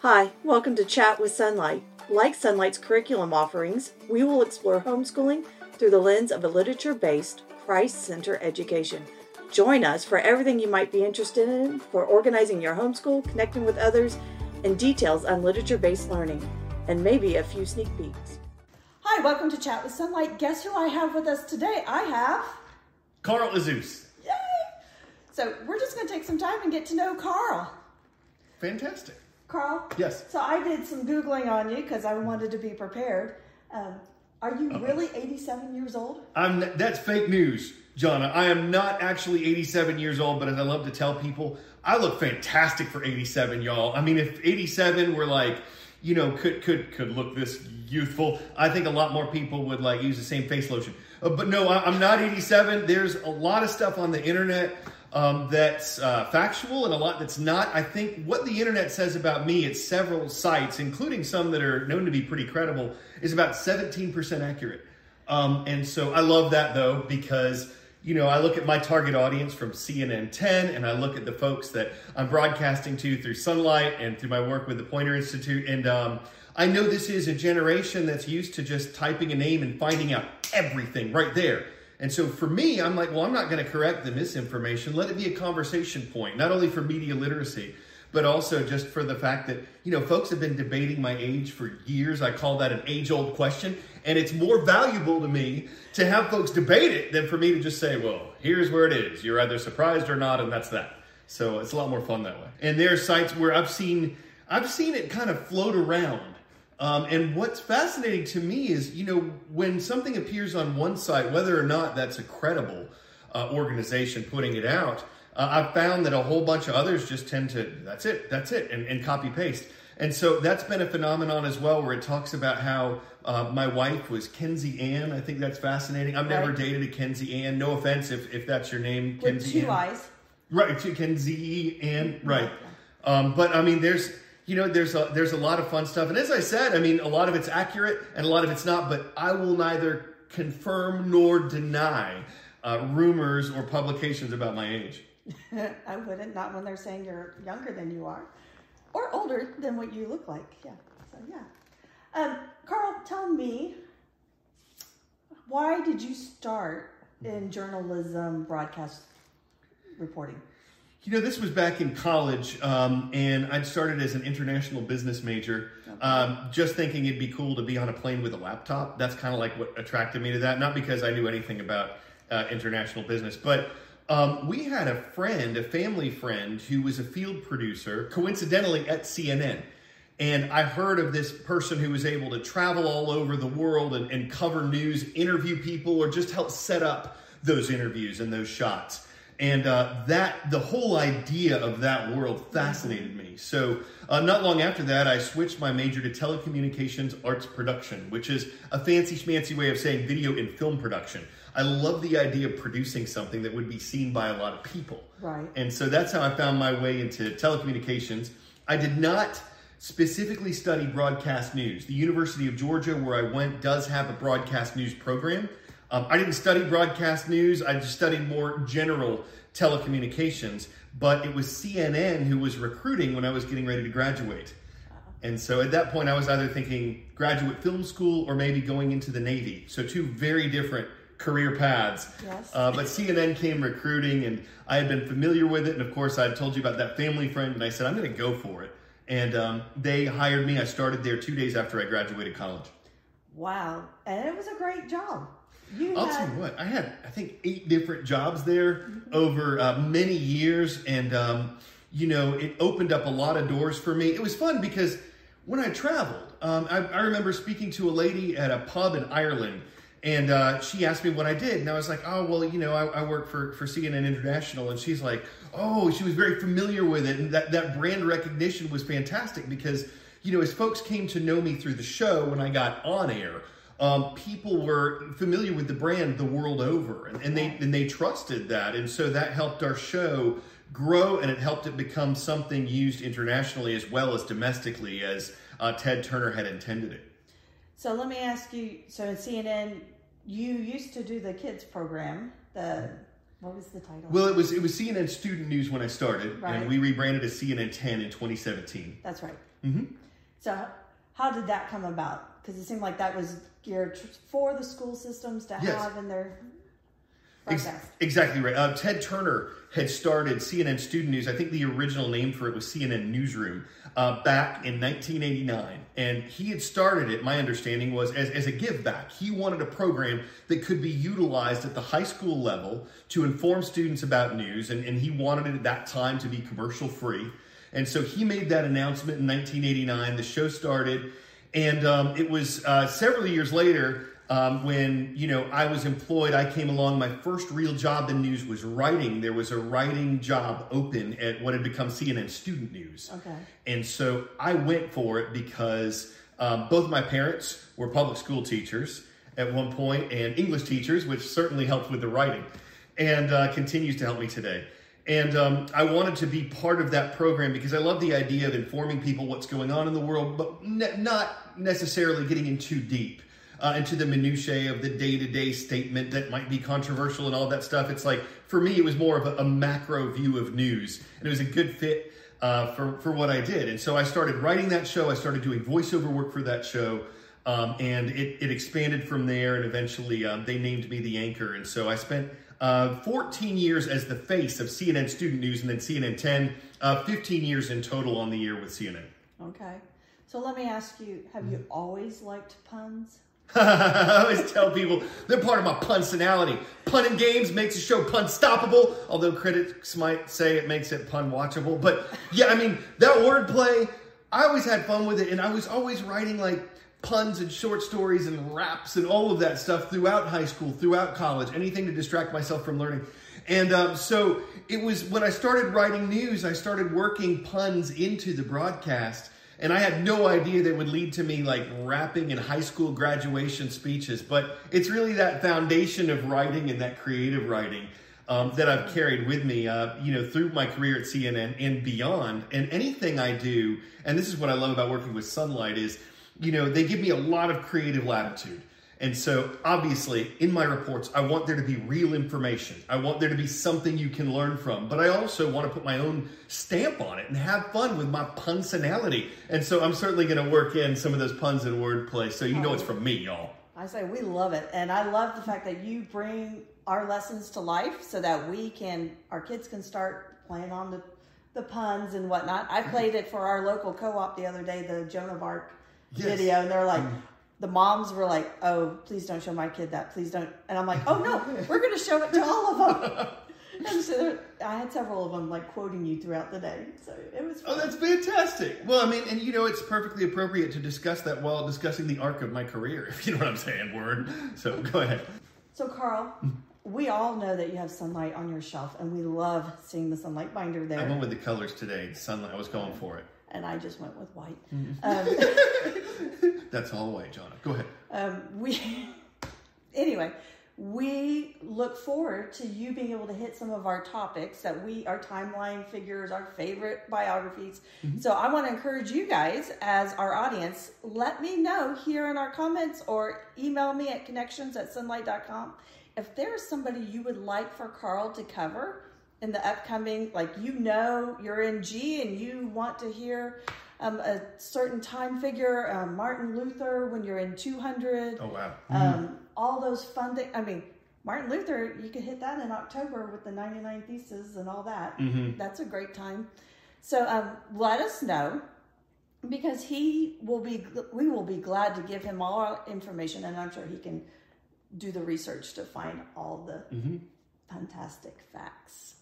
Hi, welcome to Chat with Sonlight. Like Sonlight's curriculum offerings, we will explore homeschooling through the lens of a literature based, Christ centered education. Join us for everything you might be interested in for organizing your homeschool, connecting with others, and details on literature based learning, and maybe a few sneak peeks. Hi, welcome to Chat with Sonlight. Guess who I have with us today? I have. Carl Azuz. Yay! So we're just going to take some time and get to know Carl. Fantastic. Carl? Yes. So I did some Googling on you because I wanted to be prepared. Um, are you really 87 years old? I'm. That's fake news, Jonna. I am not actually 87 years old, but as I love to tell people, I look fantastic for 87, y'all. I mean, if 87 were like, you know, could could could look this youthful, I think a lot more people would like use the same face lotion. Uh, but no, I, I'm not 87. There's a lot of stuff on the internet um, that's uh, factual and a lot that's not. I think what the internet says about me at several sites, including some that are known to be pretty credible, is about 17% accurate. Um, and so I love that though, because you know, I look at my target audience from CNN 10 and I look at the folks that I'm broadcasting to through Sonlight and through my work with the Poynter Institute. And um, I know this is a generation that's used to just typing a name and finding out everything right there. And so for me, I'm like, well, I'm not going to correct the misinformation. Let it be a conversation point, not only for media literacy, but also just for the fact that, you know, folks have been debating my age for years. I call that an age old question. And it's more valuable to me to have folks debate it than for me to just say, well, here's where it is. You're either surprised or not, and that's that. So it's a lot more fun that way. And there are sites where I've seen I've seen it kind of float around. Um, and what's fascinating to me is, you know, when something appears on one site, whether or not that's a credible uh, organization putting it out, uh, I've found that a whole bunch of others just tend to, that's it, that's it, and, and copy paste. And so that's been a phenomenon as well, where it talks about how uh, my wife was Kenzie Ann. I think that's fascinating. I've never Right. dated a Kenzie Ann. No offense if, if that's your name, With Kenzie two Ann. eyes. Right, Kenzie Ann. Right. Um, but I mean, there's you know there's a there's a lot of fun stuff, and as I said, I mean, a lot of it's accurate and a lot of it's not. But I will neither confirm nor deny uh, rumors or publications about my age. I wouldn't, not when they're saying you're younger than you are or older than what you look like. Yeah. So, yeah. Um, Carl, tell me, why did you start in journalism broadcast reporting? You know, this was back in college, um, and I'd started as an international business major, um, just thinking it'd be cool to be on a plane with a laptop. That's kind of like what attracted me to that. Not because I knew anything about uh, international business, but um, we had a friend, a family friend, who was a field producer, coincidentally at CNN. And I heard of this person who was able to travel all over the world and, and cover news, interview people, or just help set up those interviews and those shots. And uh, that the whole idea of that world fascinated me. So uh, not long after that, I switched my major to telecommunications arts production, which is a fancy schmancy way of saying video and film production. I love the idea of producing something that would be seen by a lot of people. Right. And so that's how I found my way into telecommunications. I did not specifically study broadcast news. The University of Georgia, where I went, does have a broadcast news program. Um, I didn't study broadcast news, I just studied more general telecommunications. But it was CNN who was recruiting when I was getting ready to graduate. And so at that point, I was either thinking graduate film school or maybe going into the Navy. So, two very different career paths. Yes. Uh, but CNN came recruiting, and I had been familiar with it. And of course, I had told you about that family friend, and I said, I'm going to go for it. And um, they hired me. I started there two days after I graduated college. Wow. And it was a great job. You I'll tell you what, I had, I think, eight different jobs there over uh, many years. And, um, you know, it opened up a lot of doors for me. It was fun because when I traveled, um, I, I remember speaking to a lady at a pub in Ireland. And uh, she asked me what I did. And I was like, oh, well, you know, I, I work for, for CNN International. And she's like, oh, she was very familiar with it. And that, that brand recognition was fantastic because, you know, as folks came to know me through the show when I got on air, um, people were familiar with the brand the world over, and, and they and they trusted that, and so that helped our show grow, and it helped it become something used internationally as well as domestically, as uh, Ted Turner had intended it. So let me ask you. So in CNN, you used to do the kids program, the What was the title? Well, it was it was CNN Student News when I started, Right. and we rebranded as CNN 10 in 2017. That's right. hmm So, how did that come about? Because it seemed like that was geared for the school systems to Yes. have in their Ex- exactly right. Uh, Ted Turner had started CNN Student News. I think the original name for it was CNN Newsroom uh, back in 1989. And he had started it, my understanding was, as, as a give back. He wanted a program that could be utilized at the high school level to inform students about news. And, and he wanted it at that time to be commercial free. And so he made that announcement in 1989. The show started. And um, it was uh, several years later um, when you know I was employed. I came along. My first real job in news was writing. There was a writing job open at what had become CNN Student News. Okay. And so I went for it because um, both my parents were public school teachers at one point and English teachers, which certainly helped with the writing and uh, continues to help me today. And um, I wanted to be part of that program because I love the idea of informing people what's going on in the world, but ne- not necessarily getting in too deep. Uh, into the minutiae of the day-to-day statement that might be controversial and all that stuff. It's like for me, it was more of a, a macro view of news, and it was a good fit uh, for for what I did. And so I started writing that show. I started doing voiceover work for that show, um, and it, it expanded from there. And eventually, um, they named me the anchor. And so I spent uh, 14 years as the face of CNN Student News, and then CNN 10. Uh, 15 years in total on the year with CNN. Okay. So let me ask you: Have you always liked puns? I always tell people they're part of my punsanality. Pun and games makes a show pun stoppable, although critics might say it makes it pun watchable. But yeah, I mean, that wordplay, I always had fun with it, and I was always writing like puns and short stories and raps and all of that stuff throughout high school, throughout college, anything to distract myself from learning. And um, so it was when I started writing news, I started working puns into the broadcast. And I had no idea that would lead to me like rapping in high school graduation speeches. But it's really that foundation of writing and that creative writing um, that I've carried with me, uh, you know, through my career at CNN and beyond. And anything I do, and this is what I love about working with Sonlight, is, you know, they give me a lot of creative latitude. And so, obviously, in my reports, I want there to be real information. I want there to be something you can learn from. But I also want to put my own stamp on it and have fun with my punsanality. And so, I'm certainly going to work in some of those puns and wordplay. So, you know it's from me, y'all. I say we love it, and I love the fact that you bring our lessons to life so that we can, our kids can start playing on the, the puns and whatnot. I played it for our local co-op the other day, the Joan of Arc Yes. video, and they're like, the moms were like, "Oh, please don't show my kid that. Please don't." And I'm like, "Oh no, we're going to show it to all of them." and so there, I had several of them like quoting you throughout the day, so it was. Oh, that's fantastic. Well, I mean, and you know, it's perfectly appropriate to discuss that while discussing the arc of my career, if you know what I'm saying, word. So, go ahead. So, Carl, Mm. we all know that you have Sonlight on your shelf, and we love seeing the Sonlight binder there. I went with the colors today. Sonlight, I was going for it. and I just went with white. Mm-hmm. Um, That's all white, John. Go ahead. um, we, anyway, we look forward to you being able to hit some of our topics that we, our timeline figures, our favorite biographies. So I want to encourage you guys as our audience, let me know here in our comments or email me at connections at sonlight.com if there's somebody you would like for Carl to cover in the upcoming, like you know you're in G and you want to hear um, a certain time figure, um, Martin Luther when you're in 200, Oh, wow. um, all those fun things. I mean, Martin Luther, you could hit that in October with the 99 Theses and all that. Mm-hmm. That's a great time. So um, let us know because he will be, we will be glad to give him all our information and I'm sure he can do the research to find all the Mm-hmm. fantastic facts.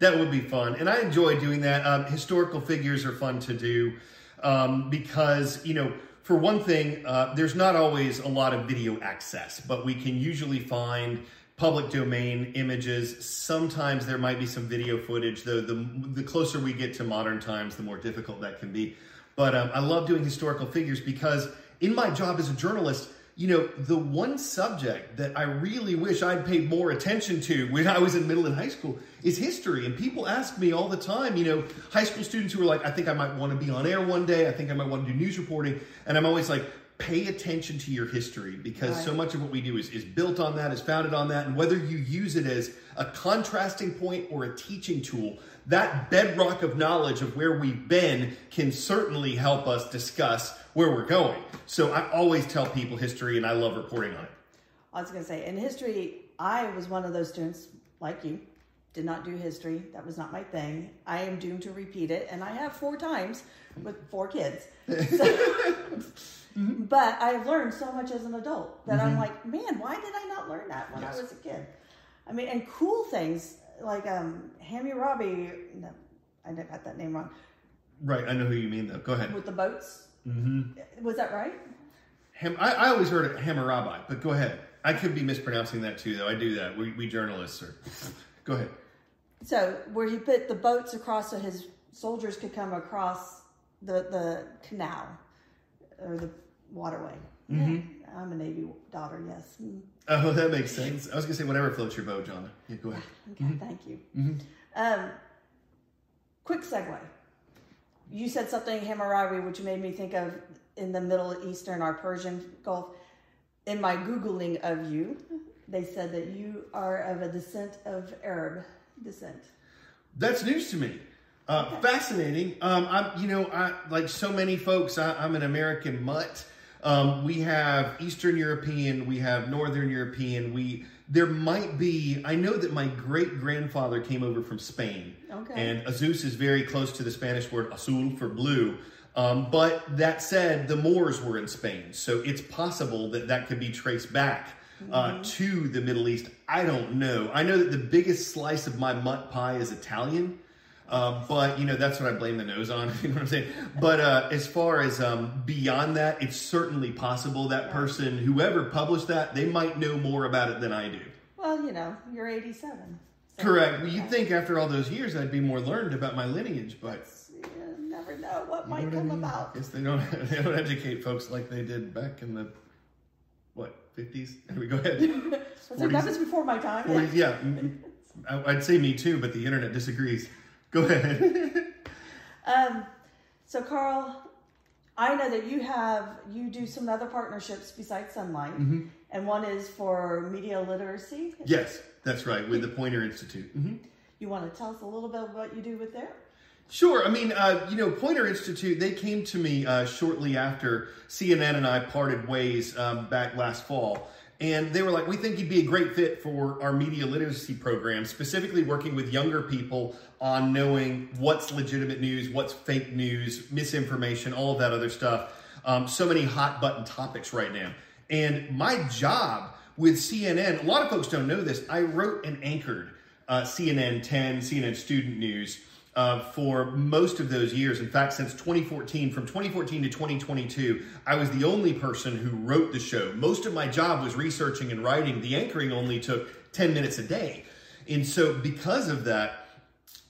That would be fun. And I enjoy doing that. Um, historical figures are fun to do um, because, you know, for one thing, uh, there's not always a lot of video access, but we can usually find public domain images. Sometimes there might be some video footage, though the, the closer we get to modern times, the more difficult that can be. But um, I love doing historical figures because in my job as a journalist, you know, the one subject that I really wish I'd paid more attention to when I was in middle and high school is history. And people ask me all the time, you know, high school students who are like, I think I might want to be on air one day. I think I might want to do news reporting. And I'm always like, pay attention to your history because so much of what we do is, is built on that, is founded on that. And whether you use it as a contrasting point or a teaching tool, that bedrock of knowledge of where we've been can certainly help us discuss where we're going. So I always tell people history and I love reporting on it. I was going to say, in history, I was one of those students like you, did not do history. That was not my thing. I am doomed to repeat it, and I have four times with four kids. So- but I've learned so much as an adult that I'm like, man, why did I not learn that when Yes. I was a kid? I mean, and cool things like um, Hammurabi. No, I never got that name wrong. Right, I know who you mean though. Go ahead. With the boats. Mm-hmm. Was that right? Ham- I, I always heard it Hammurabi, but go ahead. I could be mispronouncing that too, though. I do that. We, we journalists are. Go ahead. So where he put the boats across so his soldiers could come across the the canal or the waterway. Mm-hmm. Yeah, I'm a Navy daughter, yes. Oh, that makes sense. I was gonna say whatever floats your boat, John. Yeah, go ahead. Okay, thank you. Um, quick segue. You said something Hammurabi, which made me think of in the Middle Eastern or Persian Gulf. In my googling of you, they said that you are of a descent of Arab descent. That's news to me. Uh, Fascinating. Um, I'm, you know, I like so many folks. I, I'm an American mutt. Um, we have Eastern European, we have Northern European. We there might be. I know that my great grandfather came over from Spain, Okay. and Azuz is very close to the Spanish word azul for blue. Um, but that said, the Moors were in Spain, so it's possible that that could be traced back uh, to the Middle East. I don't know. I know that the biggest slice of my mutt pie is Italian. Uh, but you know that's what I blame the nose on. You know what I'm saying? But uh, as far as um, beyond that, it's certainly possible that person, whoever published that, they might know more about it than I do. Well, you know, you're 87. so- Correct. Well, you'd think after all those years I'd be more learned about my lineage, but You never know what you might know what I come mean? about. Guess they don't. They don't educate folks like they did back in the what 50s. Anyway, go ahead. Was it- that was before my time. 40s, yeah, I- I'd say me too, but the internet disagrees. Go ahead. Um, so Carl, I know that you have you do some other partnerships besides Sonlight, Mm-hmm. and one is for media literacy. yes, that's right, with the Poynter Institute. hmm You want to tell us a little bit of what you do with there? Sure. I mean, uh, you know, Poynter Institute, they came to me uh, shortly after CNN and I parted ways um, back last fall. And they were like, we think you'd be a great fit for our media literacy program, specifically working with younger people on knowing what's legitimate news, what's fake news, misinformation, all of that other stuff. Um, so many hot button topics right now. And my job with CNN, a lot of folks don't know this, I wrote and anchored uh, CNN 10, CNN Student News uh, for most of those years. In fact, since 2014, from 2014 to 2022, I was the only person who wrote the show. Most of my job was researching and writing. The anchoring only took 10 minutes a day. And so, because of that,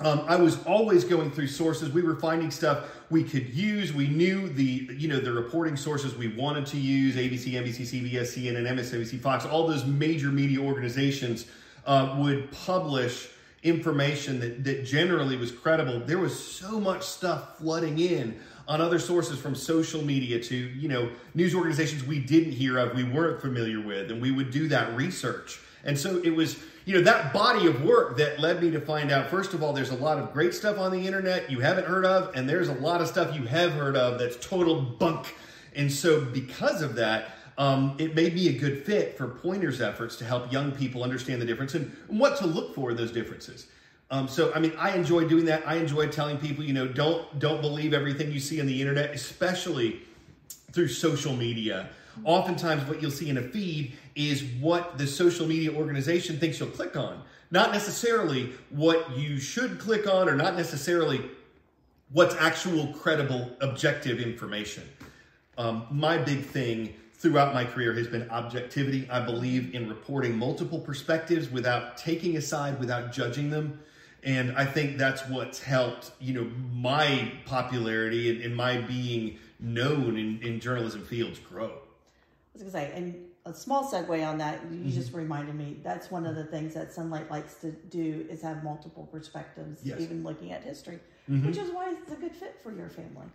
um, I was always going through sources. We were finding stuff we could use. We knew the you know the reporting sources we wanted to use: ABC, NBC, CBS, CNN, MSNBC, Fox. All those major media organizations uh, would publish information that that generally was credible. There was so much stuff flooding in on other sources from social media to you know news organizations we didn't hear of, we weren't familiar with, and we would do that research. And so it was, you know, that body of work that led me to find out, first of all, there's a lot of great stuff on the internet you haven't heard of, and there's a lot of stuff you have heard of that's total bunk. And so because of that, um, it made me a good fit for Poynter's efforts to help young people understand the difference and what to look for in those differences. Um, so, I mean, I enjoy doing that. I enjoy telling people, you know, don't don't believe everything you see on the internet, especially through social media. Oftentimes, what you'll see in a feed is what the social media organization thinks you'll click on, not necessarily what you should click on, or not necessarily what's actual, credible, objective information. Um, my big thing throughout my career has been objectivity. I believe in reporting multiple perspectives without taking a side, without judging them. And I think that's what's helped, you know, my popularity and, and my being known in, in journalism fields grow. I was gonna say, and a small segue on that. You mm-hmm. just reminded me. That's one of the things that Sonlight likes to do is have multiple perspectives, Yes. even looking at history, mm-hmm. which is why it's a good fit for your family.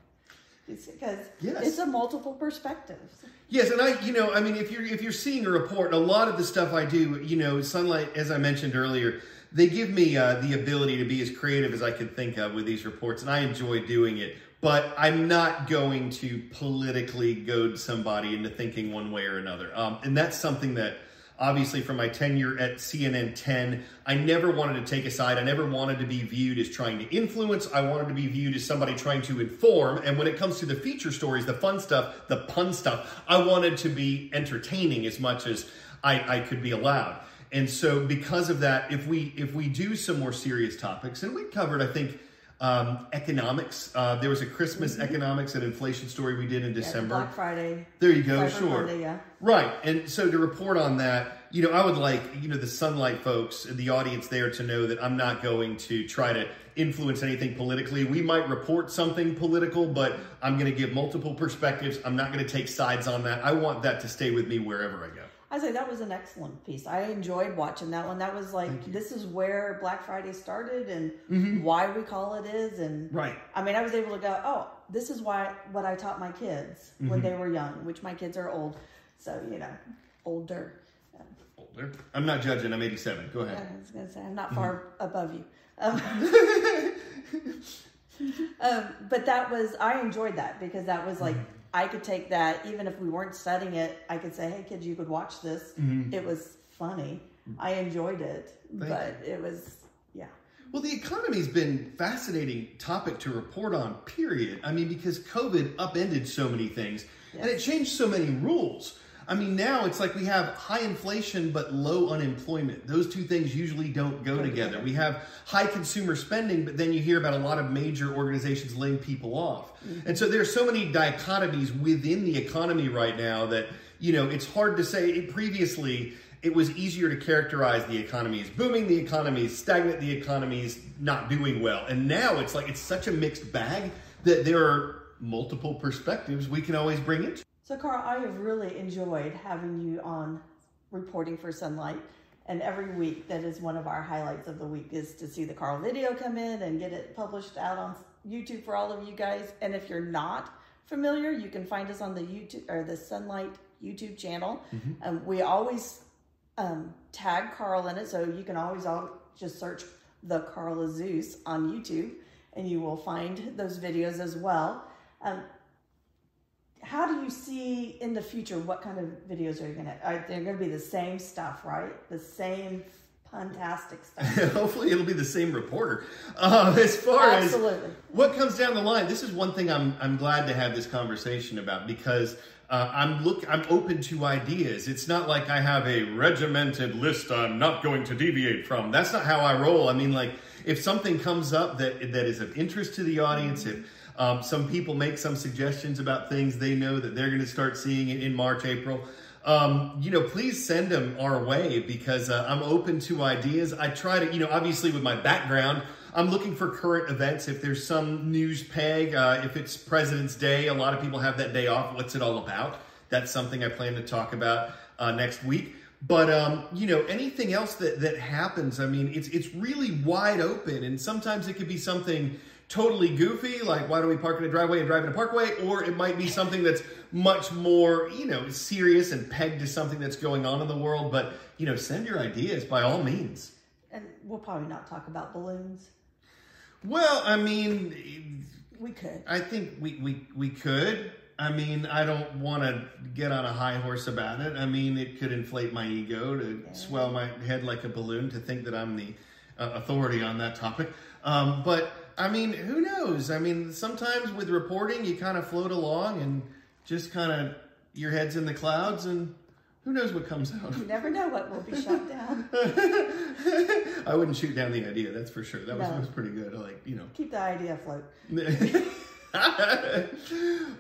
Because Yes. it's a multiple perspectives. Yes, and I, you know, I mean, if you're if you're seeing a report, a lot of the stuff I do, you know, Sonlight, as I mentioned earlier, they give me uh, the ability to be as creative as I could think of with these reports, and I enjoy doing it. But I'm not going to politically goad somebody into thinking one way or another, um, and that's something that. Obviously, from my tenure at CNN 10, I never wanted to take a side. I never wanted to be viewed as trying to influence. I wanted to be viewed as somebody trying to inform. And when it comes to the feature stories, the fun stuff, the pun stuff, I wanted to be entertaining as much as I, I could be allowed. And so, because of that, if we if we do some more serious topics, and we covered, I think, um, economics. Uh, there was a Christmas economics and inflation story we did in Yeah, December. Black Friday. There you go, Cyber sure. Yeah. Right. And so to report on that, you know, I would like, you know, the Sonlight folks, and the audience there to know that I'm not going to try to influence anything politically. We might report something political, but I'm going to give multiple perspectives. I'm not going to take sides on that. I want that to stay with me wherever I go. I say that was an excellent piece. I enjoyed watching that one. That was like this is where Black Friday started and why we call it is and Right. I mean I was able to go, oh, this is why what I taught my kids when they were young, which my kids are old, so you know, older. Older. I'm not judging. I'm 87. Go ahead. I was gonna say I'm not far above you. Um, um, but that was I enjoyed that because that was like I could take that even if we weren't studying it. I could say, "Hey kids, you could watch this." Mm-hmm. It was funny. I enjoyed it, Thank but it was yeah. Well, the economy's been fascinating topic to report on, period. I mean, because COVID upended so many things and it changed so many rules. I mean, now it's like we have high inflation but low unemployment. Those two things usually don't go together. We have high consumer spending, but then you hear about a lot of major organizations laying people off. Mm-hmm. And so there's so many dichotomies within the economy right now that, you know, it's hard to say. Previously, it was easier to characterize the economy as booming, the economy is stagnant, the economy is not doing well. And now it's like it's such a mixed bag that there are multiple perspectives we can always bring into. So, Carl, I have really enjoyed having you on reporting for Sonlight. And every week, that is one of our highlights of the week is to see the Carl video come in and get it published out on YouTube for all of you guys. And if you're not familiar, you can find us on the YouTube or the Sonlight YouTube channel. Um, we always um, tag Carl in it, so you can always all just search the Carl Azuz on YouTube, and you will find those videos as well. Um, how do you see in the future what kind of videos are you gonna are they're gonna be the same stuff right the same fantastic stuff Hopefully, it'll be the same reporter. Uh, as far as absolutely What comes down the line? This is one thing I'm I'm glad to have this conversation about because uh, I'm look I'm open to ideas. It's not like I have a regimented list I'm not going to deviate from. That's not how I roll. I mean, like if something comes up that that is of interest to the audience, if um, some people make some suggestions about things they know that they're going to start seeing in, March, April. Um, you know, please send them our way because uh, I'm open to ideas. I try to, you know, obviously with my background, I'm looking for current events. If there's some news peg, uh, if it's President's Day, a lot of people have that day off. What's it all about? That's something I plan to talk about uh, next week. But um, you know, anything else that that happens, I mean, it's it's really wide open, and sometimes it could be something totally goofy, like why don't we park in a driveway and drive in a parkway, or it might be something that's much more, you know, serious and pegged to something that's going on in the world. But you know, send your ideas by all means. and we'll probably not talk about balloons Well, I mean, we could I think we we we could. I mean, I don't want to get on a high horse about it. I mean, it could inflate my ego to swell my head like a balloon to think that I'm the uh, authority on that topic. Um, but I mean, who knows? I mean, sometimes with reporting, you kind of float along and just kind of your head's in the clouds, and who knows what comes out. you never know what will be shut down I wouldn't shoot down the idea, that's for sure. That was, No. was pretty good. Like, you know. keep the idea afloat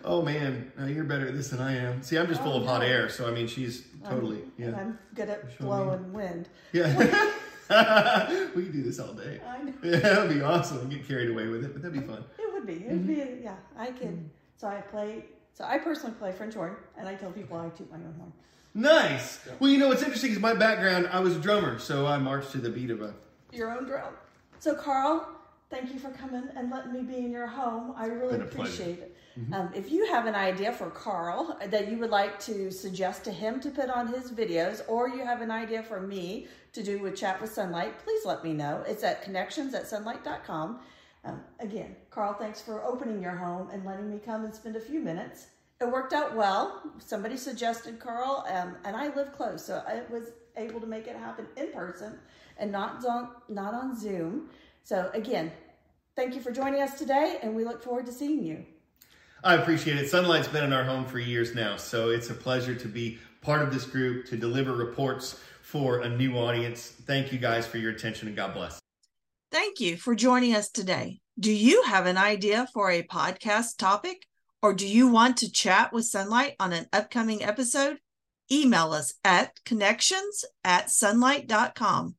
oh man, uh, you're better at this than I am. See, I'm just full Oh, of hot air, so I mean, she's totally yeah, i'm good at blowing wind yeah. we could do this all day. i know Yeah, that'd be awesome. and Get carried away with it, but that'd be fun. It would be. It would mm-hmm. be. Yeah, I could. Mm-hmm. So I play. So I personally play French horn, and I tell people I toot my own horn. Nice. Well, you know what's interesting is my background. I was a drummer, so I marched to the beat of a. Your own drum. So Carl, thank you for coming and letting me be in your home. I really Been a pleasure. appreciate it. Um, if you have an idea for Carl that you would like to suggest to him to put on his videos, or you have an idea for me to do with Chat with Sonlight, please let me know. It's at connections at sonlight.com. Um, again, Carl, thanks for opening your home and letting me come and spend a few minutes. It worked out well. Somebody suggested Carl, um, and I live close, so I was able to make it happen in person and not on, not on Zoom. So again, thank you for joining us today, and we look forward to seeing you. I appreciate it. Sonlight's been in our home for years now, so it's a pleasure to be part of this group to deliver reports for a new audience. Thank you guys for your attention and God bless. Thank you for joining us today. Do you have an idea for a podcast topic or do you want to chat with Sonlight on an upcoming episode? Email us at connections at sonlight.com